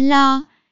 Lo,